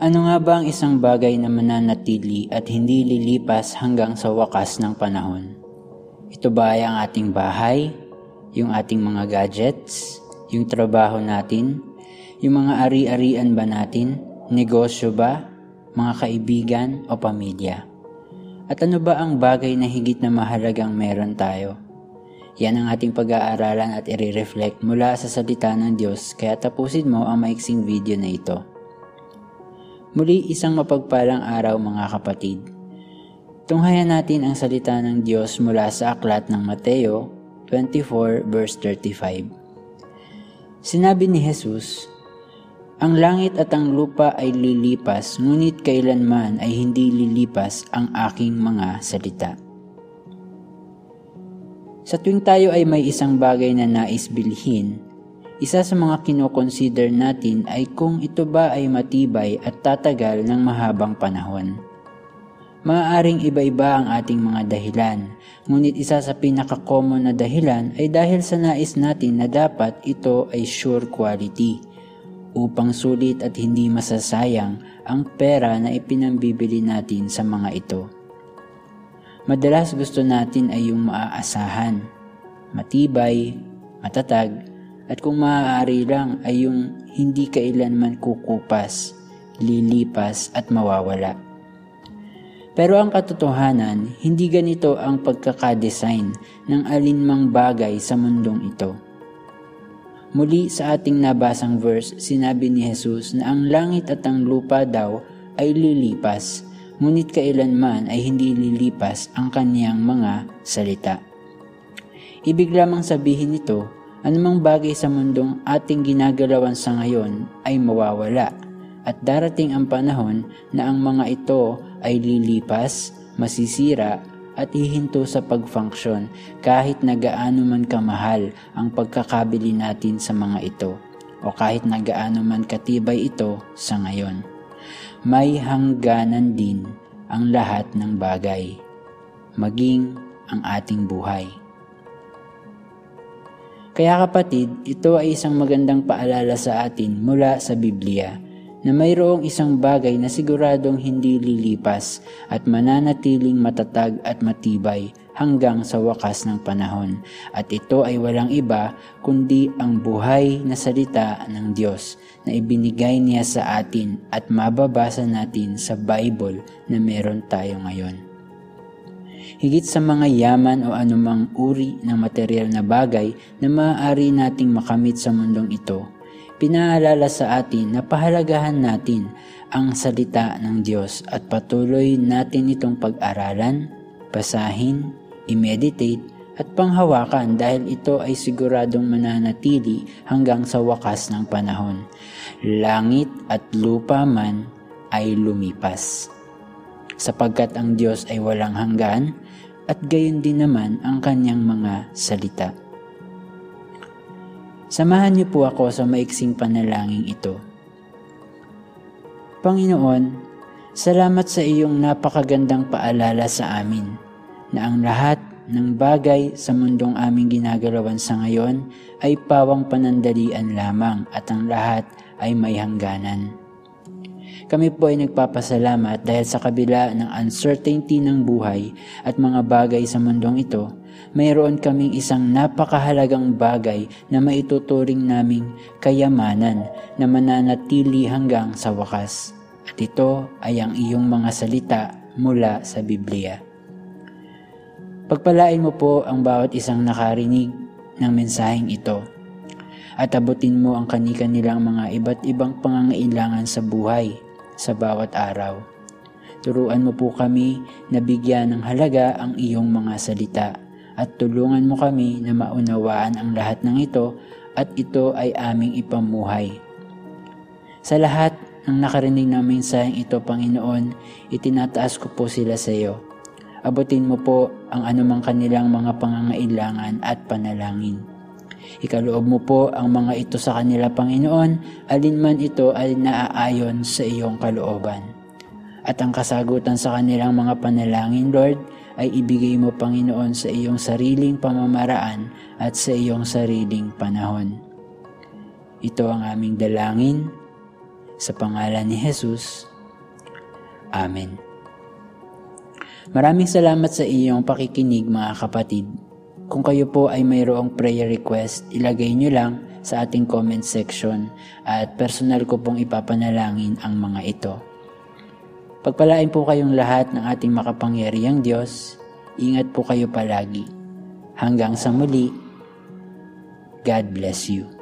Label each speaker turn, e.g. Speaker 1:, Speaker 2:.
Speaker 1: Ano nga ba ang isang bagay na mananatili at hindi lilipas hanggang sa wakas ng panahon? Ito ba ay ang ating bahay, yung ating mga gadgets, yung trabaho natin, yung mga ari-arian ba natin, negosyo ba, mga kaibigan o pamilya? At ano ba ang bagay na higit na mahalagang meron tayo? Yan ang ating pag-aaralan at i-reflect mula sa salita ng Diyos kaya tapusin mo ang maiksing video na ito. Muli isang mapagpalang araw mga kapatid. Tunghayan natin ang salita ng Diyos mula sa aklat ng Mateo 24 verse 35. Sinabi ni Jesus, Ang langit at ang lupa ay lilipas, ngunit kailanman ay hindi lilipas ang aking mga salita. Sa tuwing tayo ay may isang bagay na nais bilhin, isa sa mga kinoconsider natin ay kung ito ba ay matibay at tatagal ng mahabang panahon. Maaaring iba-iba ang ating mga dahilan, ngunit isa sa pinaka-common na dahilan ay dahil sa nais natin na dapat ito ay sure quality upang sulit at hindi masasayang ang pera na ipinambibili natin sa mga ito. Madalas gusto natin ay yung maaasahan, matibay, matatag, at kung maaari lang ay yung hindi kailanman kukupas, lilipas at mawawala. Pero ang katotohanan, hindi ganito ang pagkakadesign ng alinmang bagay sa mundong ito. Muli sa ating nabasang verse, sinabi ni Jesus na ang langit at ang lupa daw ay lilipas, ngunit kailanman ay hindi lilipas ang kaniyang mga salita. Ibig lamang sabihin nito anumang bagay sa mundong ating ginagalawan sa ngayon ay mawawala at darating ang panahon na ang mga ito ay lilipas, masisira at hihinto sa pagfunction kahit na gaano man kamahal ang pagkakabili natin sa mga ito o kahit na gaano man katibay ito sa ngayon. May hangganan din ang lahat ng bagay, maging ang ating buhay. Kaya kapatid, ito ay isang magandang paalala sa atin mula sa Biblia na mayroong isang bagay na siguradong hindi lilipas at mananatiling matatag at matibay hanggang sa wakas ng panahon. At ito ay walang iba kundi ang buhay na salita ng Diyos na ibinigay niya sa atin at mababasa natin sa Bible na meron tayo ngayon. Higit sa mga yaman o anumang uri ng material na bagay na maaari nating makamit sa mundong ito, pinaalala sa atin na pahalagahan natin ang salita ng Diyos at patuloy natin itong pag-aralan, basahin, i-meditate at panghawakan dahil ito ay siguradong mananatili hanggang sa wakas ng panahon. Langit at lupa man ay lumipas. Sapagkat ang Diyos ay walang hanggan at gayon din naman ang kanyang mga salita. Samahan niyo po ako sa maiksing panalangin ito. Panginoon, salamat sa iyong napakagandang paalala sa amin na ang lahat ng bagay sa mundong aming ginagalawan sa ngayon ay pawang panandalian lamang at ang lahat ay may hangganan. Kami po ay nagpapasalamat dahil sa kabila ng uncertainty ng buhay at mga bagay sa mundong ito, mayroon kaming isang napakahalagang bagay na maituturing naming kayamanan na mananatili hanggang sa wakas. At ito ay ang iyong mga salita mula sa Biblia. Pagpalain mo po ang bawat isang nakarinig ng mensaheng ito at abutin mo ang kani-kanilang mga iba't ibang pangangailangan sa buhay sa bawat araw. Turuan mo po kami na bigyan ng halaga ang iyong mga salita at tulungan mo kami na maunawaan ang lahat ng ito at ito ay aming ipamuhay. Sa lahat ng nakarinig ng mensaheng ito, Panginoon, itinataas ko po sila sa iyo. Abutin mo po ang anumang kanilang mga pangangailangan at panalangin. Ikaloob mo po ang mga ito sa kanila, Panginoon, alinman ito ay naaayon sa iyong kalooban. At ang kasagutan sa kanilang mga panalangin, Lord, ay ibigay mo, Panginoon, sa iyong sariling pamamaraan at sa iyong sariling panahon. Ito ang aming dalangin sa pangalan ni Jesus. Amen. Maraming salamat sa iyong pakikinig mga kapatid. Kung kayo po ay mayroong prayer request, ilagay nyo lang sa ating comment section at personal ko pong ipapanalangin ang mga ito. Pagpalain po kayong lahat ng ating makapangyarihang Diyos. Ingat po kayo palagi. Hanggang sa muli, God bless you.